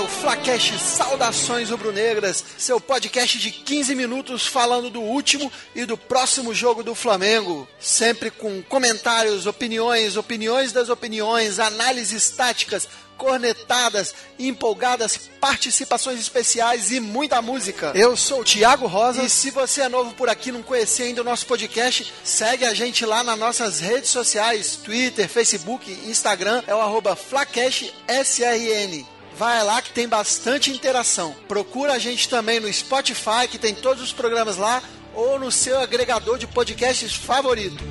ar o Flacast Saudações Rubro-Negras, seu podcast de 15 minutos falando do último e do próximo jogo do Flamengo. Sempre com comentários, opiniões, opiniões das opiniões, análises táticas, cornetadas, empolgadas, participações especiais e muita música. Eu sou o Thiago Rosa e se você é novo por aqui não conhecia ainda o nosso podcast, segue a gente lá nas nossas redes sociais, Twitter, Facebook, Instagram, é o arroba FlacashSRN. Vai lá que tem bastante interação. Procura a gente também no Spotify, que tem todos os programas lá, ou no seu agregador de podcasts favorito.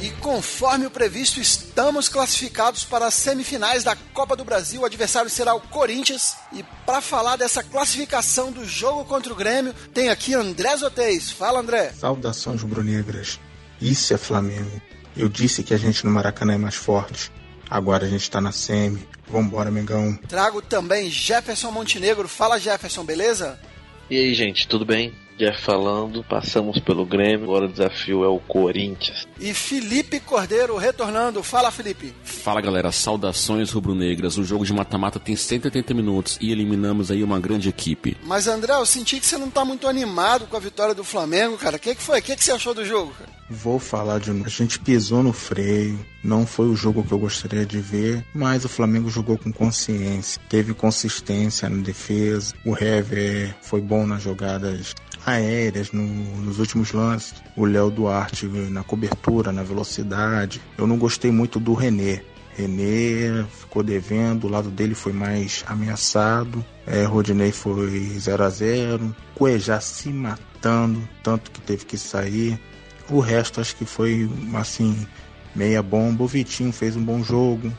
E conforme o previsto, estamos classificados para as semifinais da Copa do Brasil. O adversário será o Corinthians. E para falar dessa classificação do jogo contra o Grêmio, tem aqui André Zotez. Fala, André. Saudações rubro-negras. Isso é Flamengo. Eu disse que a gente no Maracanã é mais forte. Agora a gente está na semi. Vambora, Mengão. Trago também Jefferson Montenegro. Fala, Jefferson, beleza? E aí, gente, tudo bem? Jeff falando, passamos pelo Grêmio, agora o desafio é o Corinthians. E Felipe Cordeiro retornando. Fala, Felipe. Fala, galera. Saudações rubro-negras. O jogo de mata-mata tem 180 minutos e eliminamos aí uma grande equipe. Mas, André, eu senti que você não tá muito animado com a vitória do Flamengo, cara. O que, que foi? O que, que você achou do jogo, cara? Vou falar de novo. A gente pisou no freio. Não foi o jogo que eu gostaria de ver, mas o Flamengo jogou com consciência. Teve consistência na defesa. O Hever foi bom nas jogadas aéreas no, nos últimos lances. O Léo Duarte na cobertura, na velocidade. Eu não gostei muito do René. René ficou devendo, o lado dele foi mais ameaçado. É, Rodinei foi 0 a 0 Cuejá se matando, tanto que teve que sair. O resto acho que foi assim, meia bomba. O Vitinho fez um bom jogo.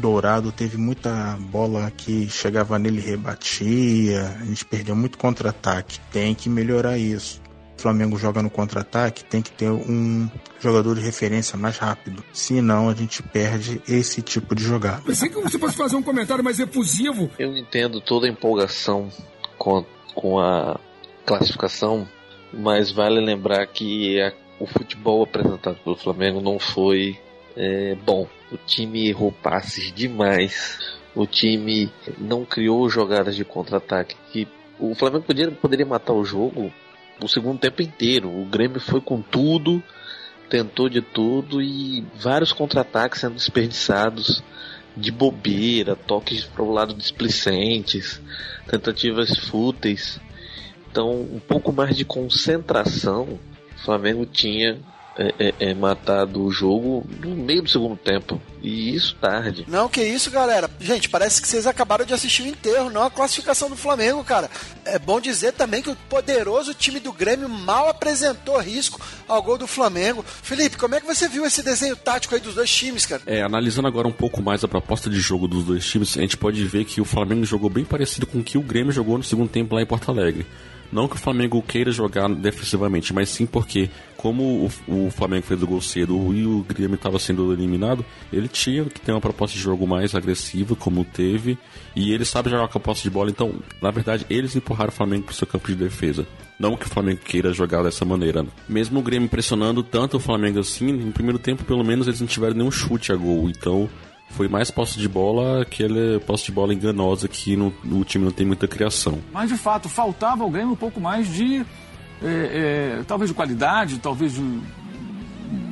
Dourado teve muita bola que chegava nele e rebatia. A gente perdeu muito contra-ataque. Tem que melhorar isso. O Flamengo joga no contra-ataque, tem que ter um jogador de referência mais rápido. Senão a gente perde esse tipo de jogada. Pensei que você fosse fazer um comentário mais efusivo. Eu entendo toda a empolgação com, com a classificação, mas vale lembrar que a, o futebol apresentado pelo Flamengo não foi é, bom. O time errou passes demais. O time não criou jogadas de contra-ataque. Que o Flamengo poderia, poderia matar o jogo o segundo tempo inteiro. O Grêmio foi com tudo, tentou de tudo e vários contra-ataques sendo desperdiçados de bobeira, toques para o lado displicentes, tentativas fúteis. Então, um pouco mais de concentração o Flamengo tinha é, é, é, matado o jogo no meio do segundo tempo. E isso tarde. Não, que isso, galera. Gente, parece que vocês acabaram de assistir o enterro, não a classificação do Flamengo, cara. É bom dizer também que o poderoso time do Grêmio mal apresentou risco ao gol do Flamengo. Felipe, como é que você viu esse desenho tático aí dos dois times, cara? É, analisando agora um pouco mais a proposta de jogo dos dois times, a gente pode ver que o Flamengo jogou bem parecido com o que o Grêmio jogou no segundo tempo lá em Porto Alegre. Não que o Flamengo queira jogar defensivamente, mas sim porque, como o, o Flamengo fez o gol cedo e o Grêmio estava sendo eliminado, ele tinha que ter uma proposta de jogo mais agressiva, como teve, e ele sabe jogar com a posse de bola, então, na verdade, eles empurraram o Flamengo para o seu campo de defesa. Não que o Flamengo queira jogar dessa maneira. Mesmo o Grêmio pressionando tanto o Flamengo assim, no primeiro tempo, pelo menos, eles não tiveram nenhum chute a gol, então foi mais posse de bola aquele posse de bola enganosa que no, no, time não tem muita criação. Mas de fato, faltava Grêmio um pouco mais de. É, é, talvez de qualidade, talvez de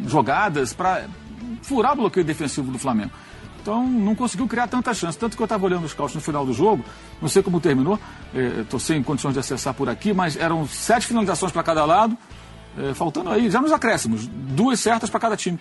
jogadas para furar o bloqueio defensivo do Flamengo. Então não conseguiu criar tanta chance. Tanto que eu estava olhando os cálculos no final do jogo, não sei como terminou, estou é, sem condições de acessar por aqui, mas eram sete finalizações para cada lado, faltando aí, já nos acréscimos, duas certas para cada time.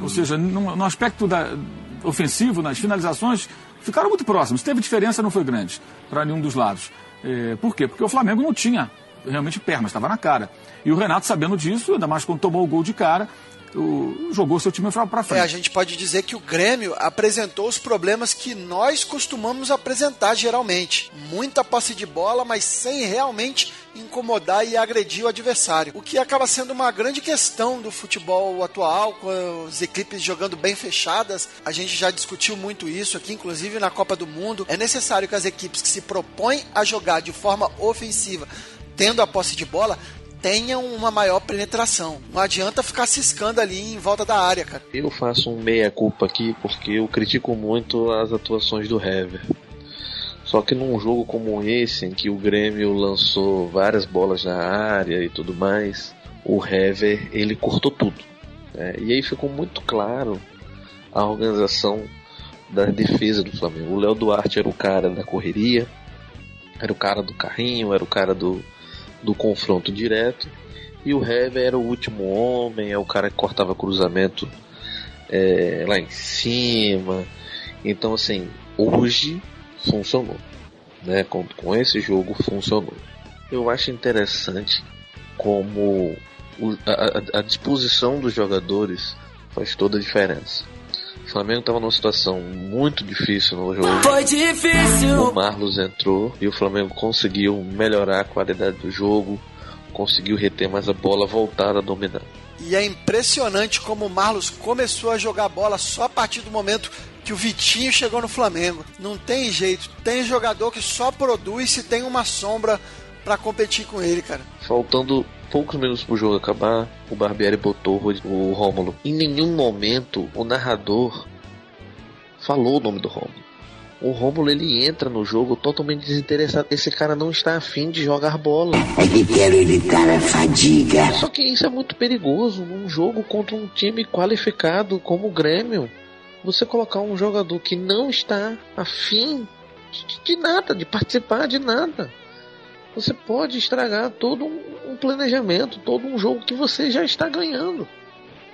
Ou seja, no, no aspecto da, ofensivo, nas finalizações, ficaram muito próximos. Teve diferença, não foi grande para nenhum dos lados. É, por quê? Porque o Flamengo não tinha realmente pernas, estava na cara. E o Renato, sabendo disso, ainda mais quando tomou o gol de cara, o, jogou seu time para frente. É, a gente pode dizer que o Grêmio apresentou os problemas que nós costumamos apresentar geralmente. Muita posse de bola, mas sem realmente incomodar e agredir o adversário. O que acaba sendo uma grande questão do futebol atual, com as equipes jogando bem fechadas. A gente já discutiu muito isso aqui, inclusive na Copa do Mundo. É necessário que as equipes que se propõem a jogar de forma ofensiva, tendo a posse de bola, tenham uma maior penetração. Não adianta ficar ciscando ali em volta da área, cara. Eu faço um meia-culpa aqui porque eu critico muito as atuações do Hever. Só que num jogo como esse, em que o Grêmio lançou várias bolas na área e tudo mais, o Hever ele cortou tudo. Né? E aí ficou muito claro a organização da defesa do Flamengo. O Léo Duarte era o cara da correria, era o cara do carrinho, era o cara do, do confronto direto. E o Hever era o último homem, é o cara que cortava cruzamento é, lá em cima. Então, assim, hoje funcionou. Né? Com, com esse jogo funcionou. Eu acho interessante como o, a, a disposição dos jogadores faz toda a diferença. O Flamengo estava numa situação muito difícil no jogo. Foi difícil. O Marlos entrou e o Flamengo conseguiu melhorar a qualidade do jogo, conseguiu reter mais a bola, voltar a dominar. E é impressionante como o Marlos começou a jogar bola só a partir do momento que o Vitinho chegou no Flamengo. Não tem jeito. Tem jogador que só produz se tem uma sombra para competir com ele, cara. Faltando poucos minutos pro jogo acabar, o Barbieri botou o Rômulo. Em nenhum momento o narrador falou o nome do Rômulo. O Rômulo ele entra no jogo totalmente desinteressado. Esse cara não está afim de jogar bola. É que quero evitar a fadiga. Só que isso é muito perigoso num jogo contra um time qualificado como o Grêmio. Você colocar um jogador que não está afim de, de nada, de participar de nada você pode estragar todo um planejamento, todo um jogo que você já está ganhando.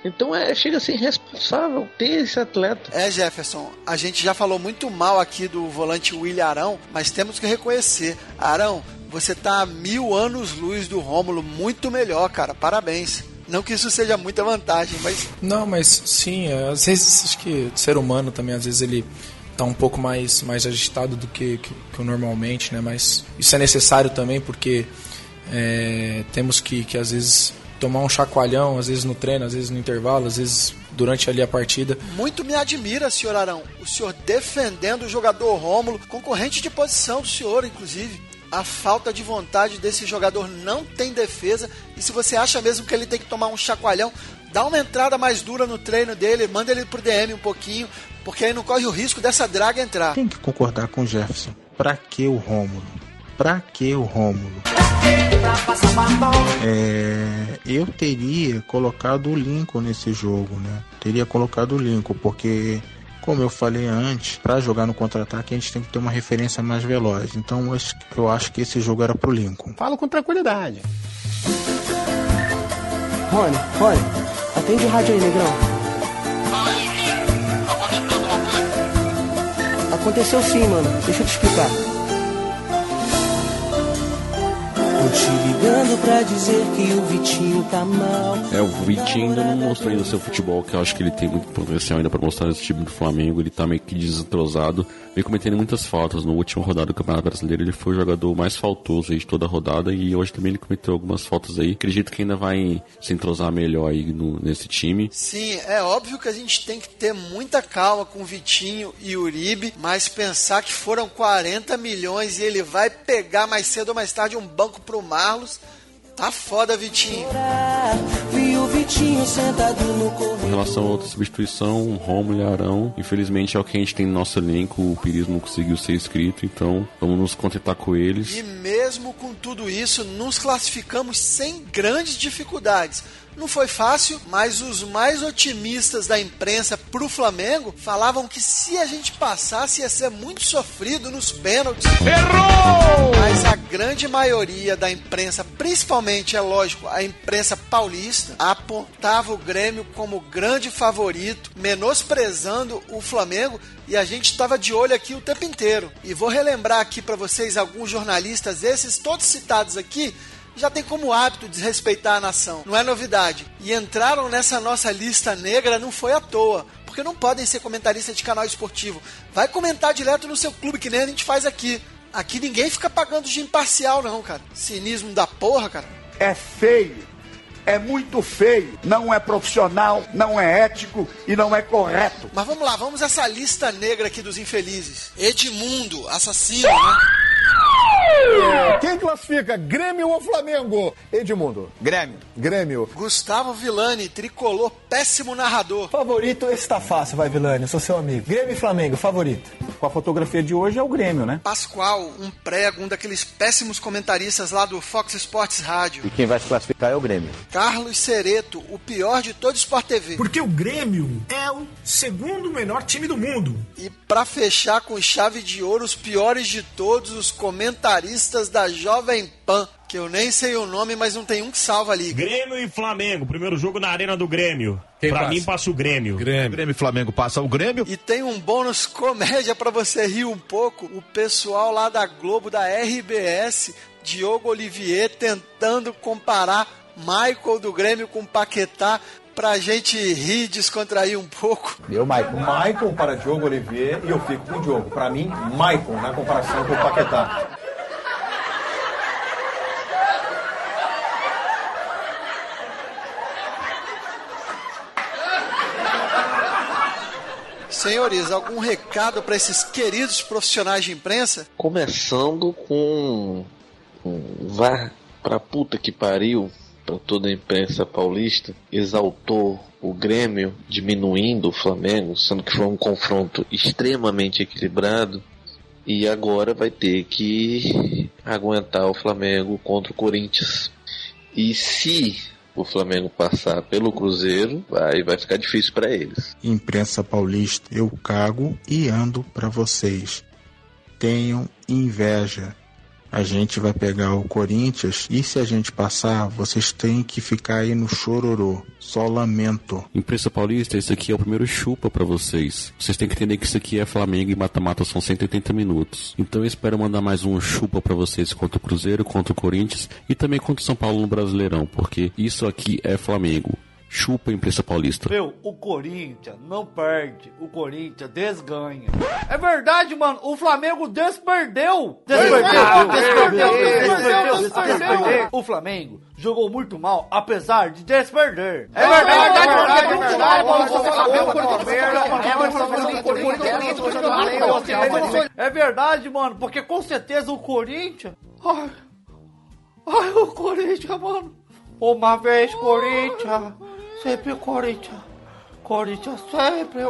Então é, chega a ser irresponsável ter esse atleta. É, Jefferson, a gente já falou muito mal aqui do volante William Arão, mas temos que reconhecer. Arão, você tá a mil anos luz do Rômulo, muito melhor, cara. Parabéns. Não que isso seja muita vantagem, mas. Não, mas sim, é, às vezes acho que o ser humano também, às vezes ele tá um pouco mais, mais agitado do que, que, que normalmente, né? Mas isso é necessário também porque é, temos que, que às vezes tomar um chacoalhão, às vezes no treino, às vezes no intervalo, às vezes durante ali a partida. Muito me admira, senhor Arão, o senhor defendendo o jogador Rômulo, concorrente de posição do senhor, inclusive. A falta de vontade desse jogador não tem defesa. E se você acha mesmo que ele tem que tomar um chacoalhão, dá uma entrada mais dura no treino dele, manda ele pro DM um pouquinho, porque aí não corre o risco dessa draga entrar. Tem que concordar com o Jefferson. Pra que o Rômulo? Pra que o Rômulo? É, eu teria colocado o Lincoln nesse jogo, né? Teria colocado o Lincoln, porque como eu falei antes, para jogar no contra-ataque a gente tem que ter uma referência mais veloz. Então eu acho que esse jogo era pro Lincoln. Falo com tranquilidade. Rony, Rony, atende o rádio aí, negrão. Aconteceu sim, mano. Deixa eu te explicar. Te ligando pra dizer que o Vitinho tá mal. É, o Vitinho ainda não mostrou ainda seu futebol, que eu acho que ele tem muito potencial ainda pra mostrar esse time do Flamengo. Ele tá meio que desentrosado, vem cometendo muitas faltas. No último rodada do Campeonato Brasileiro, ele foi o jogador mais faltoso aí de toda a rodada e hoje também ele cometeu algumas faltas aí. Acredito que ainda vai se entrosar melhor aí no, nesse time. Sim, é óbvio que a gente tem que ter muita calma com o Vitinho e o Uribe, mas pensar que foram 40 milhões e ele vai pegar mais cedo ou mais tarde um banco pro Marlos. Tá foda, Vitinho. Com relação a outra substituição, Romulo e Arão, infelizmente é o que a gente tem no nosso elenco. O Pires não conseguiu ser inscrito, então vamos nos contentar com eles. E mesmo com tudo isso, nos classificamos sem grandes dificuldades. Não foi fácil, mas os mais otimistas da imprensa pro Flamengo falavam que se a gente passasse ia ser muito sofrido nos pênaltis. Errou! Mas a grande maioria da imprensa, principalmente, é lógico, a imprensa paulista, apontava o Grêmio como grande favorito, menosprezando o Flamengo e a gente estava de olho aqui o tempo inteiro. E vou relembrar aqui para vocês alguns jornalistas, esses todos citados aqui, já tem como hábito desrespeitar a nação. Não é novidade. E entraram nessa nossa lista negra não foi à toa. Porque não podem ser comentaristas de canal esportivo. Vai comentar direto no seu clube, que nem a gente faz aqui. Aqui ninguém fica pagando de imparcial, não, cara. Cinismo da porra, cara. É feio. É muito feio. Não é profissional, não é ético e não é correto. Mas vamos lá, vamos essa lista negra aqui dos infelizes. Edmundo, assassino, né? Quem classifica? Grêmio ou Flamengo? Edmundo. Grêmio. Grêmio. Gustavo Villani, tricolor, péssimo narrador. Favorito, esse tá fácil, vai, Villani. Eu sou seu amigo. Grêmio e Flamengo, favorito. Com a fotografia de hoje é o Grêmio, né? Pascoal, um prego, um daqueles péssimos comentaristas lá do Fox Sports Rádio. E quem vai se classificar é o Grêmio. Carlos Cereto, o pior de todo Sport TV. Porque o Grêmio é o segundo melhor time do mundo. E para fechar com chave de ouro, os piores de todos, os comentaristas da Jovem Pan que eu nem sei o nome, mas não tem um que salva ali. Grêmio e Flamengo, primeiro jogo na Arena do Grêmio. Quem pra passa? mim passa o Grêmio. Grêmio. Grêmio e Flamengo passa o Grêmio. E tem um bônus comédia para você rir um pouco. O pessoal lá da Globo, da RBS, Diogo Olivier, tentando comparar Michael do Grêmio com Paquetá pra gente rir, descontrair um pouco. Eu, Michael. Michael para Diogo Olivier e eu fico com o Diogo. Pra mim, Michael na comparação com o Paquetá. Senhores, algum recado para esses queridos profissionais de imprensa? Começando com vá pra puta que pariu para toda a imprensa paulista, exaltou o Grêmio diminuindo o Flamengo, sendo que foi um confronto extremamente equilibrado. E agora vai ter que aguentar o Flamengo contra o Corinthians. E se o Flamengo passar pelo Cruzeiro, vai, vai ficar difícil para eles. Imprensa paulista, eu cago e ando para vocês. Tenham inveja a gente vai pegar o Corinthians e se a gente passar, vocês têm que ficar aí no chororô. Só lamento. Imprensa Paulista, esse aqui é o primeiro chupa para vocês. Vocês têm que entender que isso aqui é Flamengo e mata-mata são 180 minutos. Então eu espero mandar mais um chupa para vocês contra o Cruzeiro, contra o Corinthians e também contra o São Paulo no Brasileirão, porque isso aqui é Flamengo. Chupa a imprensa paulista. Meu, o Corinthians não perde, o Corinthians desganha. É verdade, mano, o Flamengo desperdeu. Desperdeu, desperdeu, desperdeu. O Flamengo jogou muito mal, apesar de desperder. É verdade, é verdade, é verdade. É verdade, mano, porque com certeza o Corinthians... Ai, ai, o Corinthians, mano. Uma vez, Corinthians sempre Corinthians. Corinthians sempre,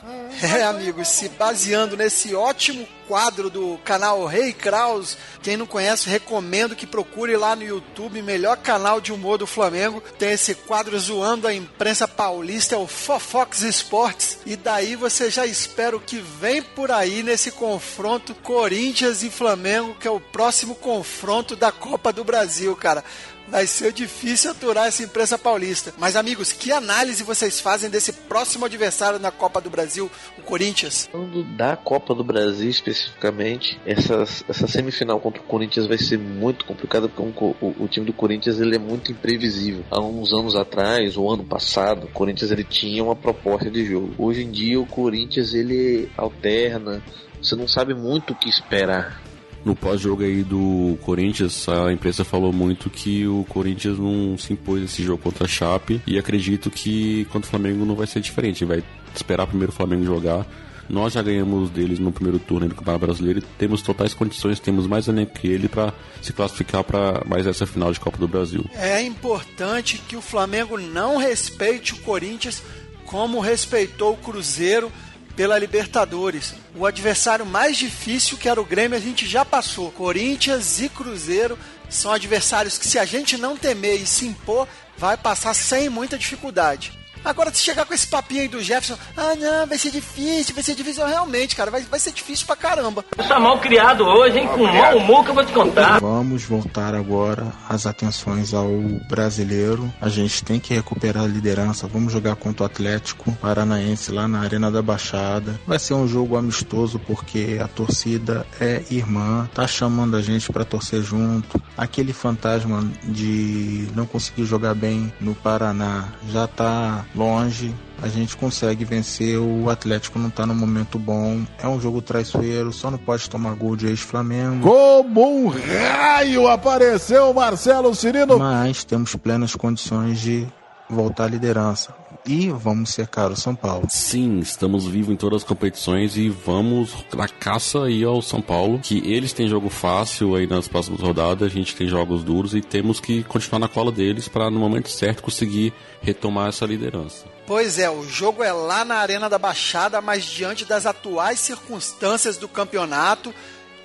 sempre. É, amigos, se baseando nesse ótimo quadro do canal Rei Kraus, quem não conhece, recomendo que procure lá no YouTube, melhor canal de humor do Flamengo. Tem esse quadro zoando a imprensa paulista, é o Fofox Sports. E daí você já espera o que vem por aí nesse confronto Corinthians e Flamengo, que é o próximo confronto da Copa do Brasil, cara vai ser difícil aturar essa imprensa paulista. Mas, amigos, que análise vocês fazem desse próximo adversário na Copa do Brasil, o Corinthians? Falando da Copa do Brasil especificamente, essa, essa semifinal contra o Corinthians vai ser muito complicada porque o, o, o, time do Corinthians ele é muito imprevisível. Há uns anos atrás, ou ano passado, o Corinthians ele tinha uma proposta de jogo. Hoje em dia o Corinthians ele alterna, você não sabe muito o que esperar no pós-jogo aí do Corinthians, a imprensa falou muito que o Corinthians não se impôs esse jogo contra a Chape e acredito que contra o Flamengo não vai ser diferente, vai esperar primeiro o Flamengo jogar. Nós já ganhamos deles no primeiro turno do Campeonato Brasileiro e temos totais condições, temos mais elenco que ele para se classificar para mais essa final de Copa do Brasil. É importante que o Flamengo não respeite o Corinthians como respeitou o Cruzeiro pela Libertadores. O adversário mais difícil, que era o Grêmio, a gente já passou. Corinthians e Cruzeiro são adversários que, se a gente não temer e se impor, vai passar sem muita dificuldade. Agora, se chegar com esse papinho aí do Jefferson, ah não, vai ser difícil, vai ser difícil, realmente, cara, vai, vai ser difícil pra caramba. Tá mal criado hoje, hein? Com mau humor que eu vou te contar. Vamos voltar agora as atenções ao brasileiro. A gente tem que recuperar a liderança. Vamos jogar contra o Atlético Paranaense lá na Arena da Baixada. Vai ser um jogo amistoso porque a torcida é irmã, tá chamando a gente para torcer junto. Aquele fantasma de não conseguir jogar bem no Paraná já tá longe, a gente consegue vencer. O Atlético não tá no momento bom. É um jogo traiçoeiro, só não pode tomar gol de ex-Flamengo. Como um raio apareceu Marcelo Cirino. Mas temos plenas condições de voltar à liderança. E vamos cercar o São Paulo. Sim, estamos vivos em todas as competições e vamos na caça aí ao São Paulo, que eles têm jogo fácil aí nas próximas rodadas, a gente tem jogos duros e temos que continuar na cola deles para no momento certo conseguir retomar essa liderança. Pois é, o jogo é lá na Arena da Baixada, mas diante das atuais circunstâncias do campeonato,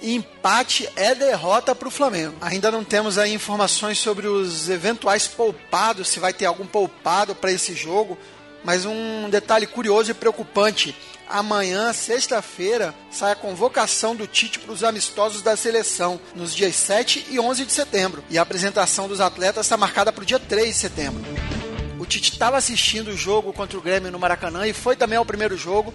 empate é derrota para o Flamengo. Ainda não temos aí informações sobre os eventuais poupados, se vai ter algum poupado para esse jogo, mas um detalhe curioso e preocupante. Amanhã, sexta-feira, sai a convocação do Tite para os amistosos da seleção, nos dias 7 e 11 de setembro. E a apresentação dos atletas está marcada para o dia 3 de setembro. O Tite estava assistindo o jogo contra o Grêmio no Maracanã e foi também ao primeiro jogo.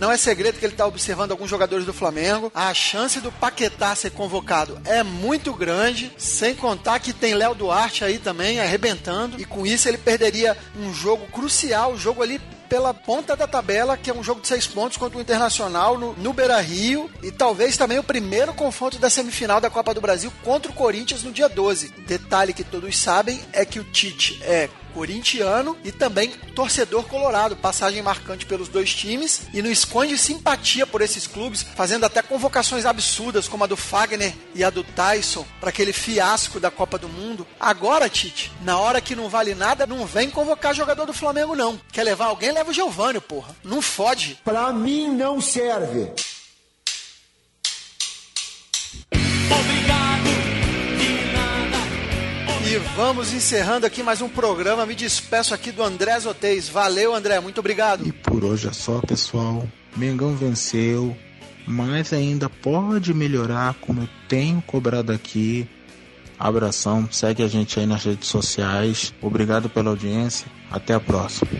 Não é segredo que ele está observando alguns jogadores do Flamengo. A chance do Paquetá ser convocado é muito grande, sem contar que tem Léo Duarte aí também arrebentando. E com isso ele perderia um jogo crucial, o jogo ali pela ponta da tabela, que é um jogo de seis pontos contra o Internacional no, no Beira Rio. E talvez também o primeiro confronto da semifinal da Copa do Brasil contra o Corinthians no dia 12. Detalhe que todos sabem é que o Tite é corintiano e também torcedor colorado, passagem marcante pelos dois times e não esconde simpatia por esses clubes, fazendo até convocações absurdas como a do Fagner e a do Tyson para aquele fiasco da Copa do Mundo. Agora, Tite, na hora que não vale nada, não vem convocar jogador do Flamengo não. Quer levar alguém, leva o Giovânio, porra. Não fode. Pra mim não serve. E vamos encerrando aqui mais um programa. Me despeço aqui do André Zotez. Valeu, André. Muito obrigado. E por hoje é só, pessoal. Mengão venceu, mas ainda pode melhorar, como eu tenho cobrado aqui. Abração, segue a gente aí nas redes sociais. Obrigado pela audiência. Até a próxima.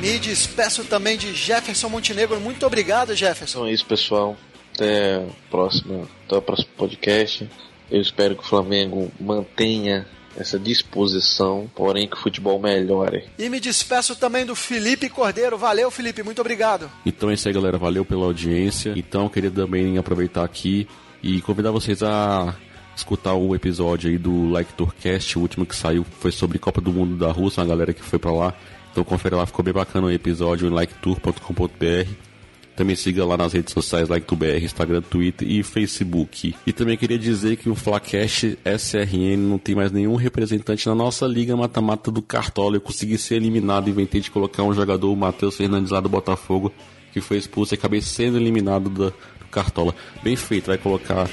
Me despeço também de Jefferson Montenegro. Muito obrigado, Jefferson. Então é isso, pessoal. Até a próxima, até o próximo podcast. Eu espero que o Flamengo mantenha essa disposição, porém que o futebol melhore. E me despeço também do Felipe Cordeiro. Valeu, Felipe, muito obrigado. Então é isso aí, galera. Valeu pela audiência. Então, eu queria também aproveitar aqui e convidar vocês a escutar o episódio aí do Like Tourcast, o último que saiu foi sobre Copa do Mundo da Rússia, uma galera que foi para lá. Então confere lá, ficou bem bacana o episódio em liketour.com.br. Também siga lá nas redes sociais LikeToBR, Instagram, Twitter e Facebook. E também queria dizer que o Flacast SRN não tem mais nenhum representante na nossa liga mata-mata do Cartola. Eu consegui ser eliminado, inventei de colocar um jogador, o Matheus Fernandes lá do Botafogo, que foi expulso e acabei sendo eliminado do, Cartola. Bem feito, vai colocar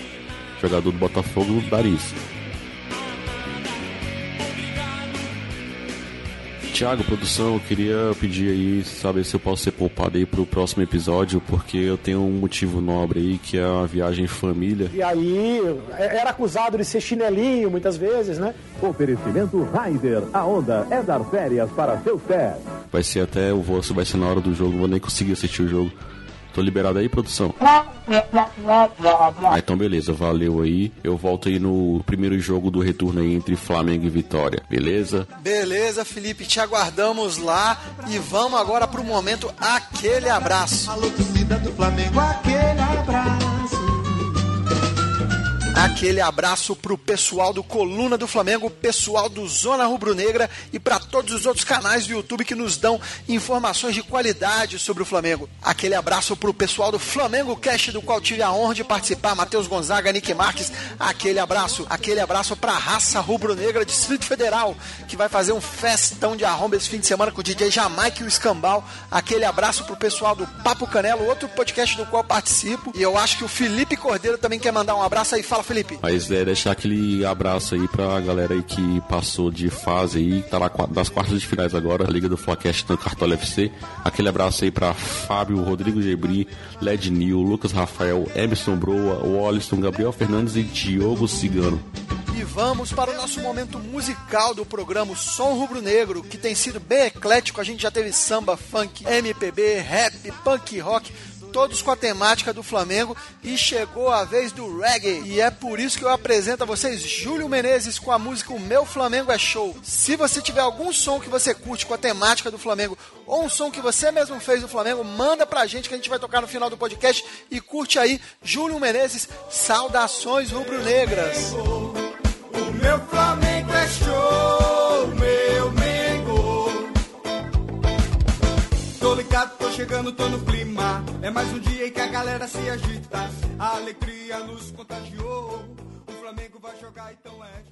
jogador do Botafogo, dar Tiago, produção, eu queria pedir aí, saber se eu posso ser poupado aí pro próximo episódio, porque eu tenho um motivo nobre aí, que é uma viagem em família. E aí, era acusado de ser chinelinho muitas vezes, né? Oferecimento Raider, a onda é dar férias para seus pés. Vai ser até o voo, vai ser na hora do jogo, vou nem conseguir assistir o jogo. Tô liberado aí, produção? Ah, então beleza, valeu aí. Eu volto aí no primeiro jogo do retorno aí entre Flamengo e Vitória, beleza? Beleza, Felipe, te aguardamos lá e vamos agora pro momento aquele abraço. Torcida do Flamengo, aquele abraço. Aquele abraço pro pessoal do Coluna do Flamengo, pessoal do Zona Rubro Negra e para todos os outros canais do YouTube que nos dão informações de qualidade sobre o Flamengo. Aquele abraço pro pessoal do Flamengo Cast, do qual tive a honra de participar, Matheus Gonzaga, Nick Marques. Aquele abraço, aquele abraço pra raça rubro-negra Distrito Federal, que vai fazer um festão de arromba esse fim de semana com o DJ Jamaica e o Escambau. Aquele abraço pro pessoal do Papo Canelo, outro podcast do qual participo. E eu acho que o Felipe Cordeiro também quer mandar um abraço aí. Fala, Felipe. Mas é deixar aquele abraço aí pra galera aí que passou de fase aí, tá lá das quartas de finais agora, a Liga do Flacast no Cartola FC. Aquele abraço aí pra Fábio, Rodrigo Gebri, Led Nil, Lucas Rafael, Emerson Broa, Wallison, Gabriel Fernandes e Diogo Cigano. E vamos para o nosso momento musical do programa Som Rubro Negro, que tem sido bem eclético. A gente já teve samba, funk, MPB, rap, punk rock todos com a temática do Flamengo e chegou a vez do reggae. E é por isso que eu apresento a vocês Júlio Menezes com a música O Meu Flamengo é Show. Se você tiver algum som que você curte com a temática do Flamengo ou um som que você mesmo fez do Flamengo, manda pra gente que a gente vai tocar no final do podcast e curte aí Júlio Menezes, saudações rubro-negras. O meu Flamengo chegando, tô no clima. É mais um dia em que a galera se agita. A alegria nos contagiou. O Flamengo vai jogar, então é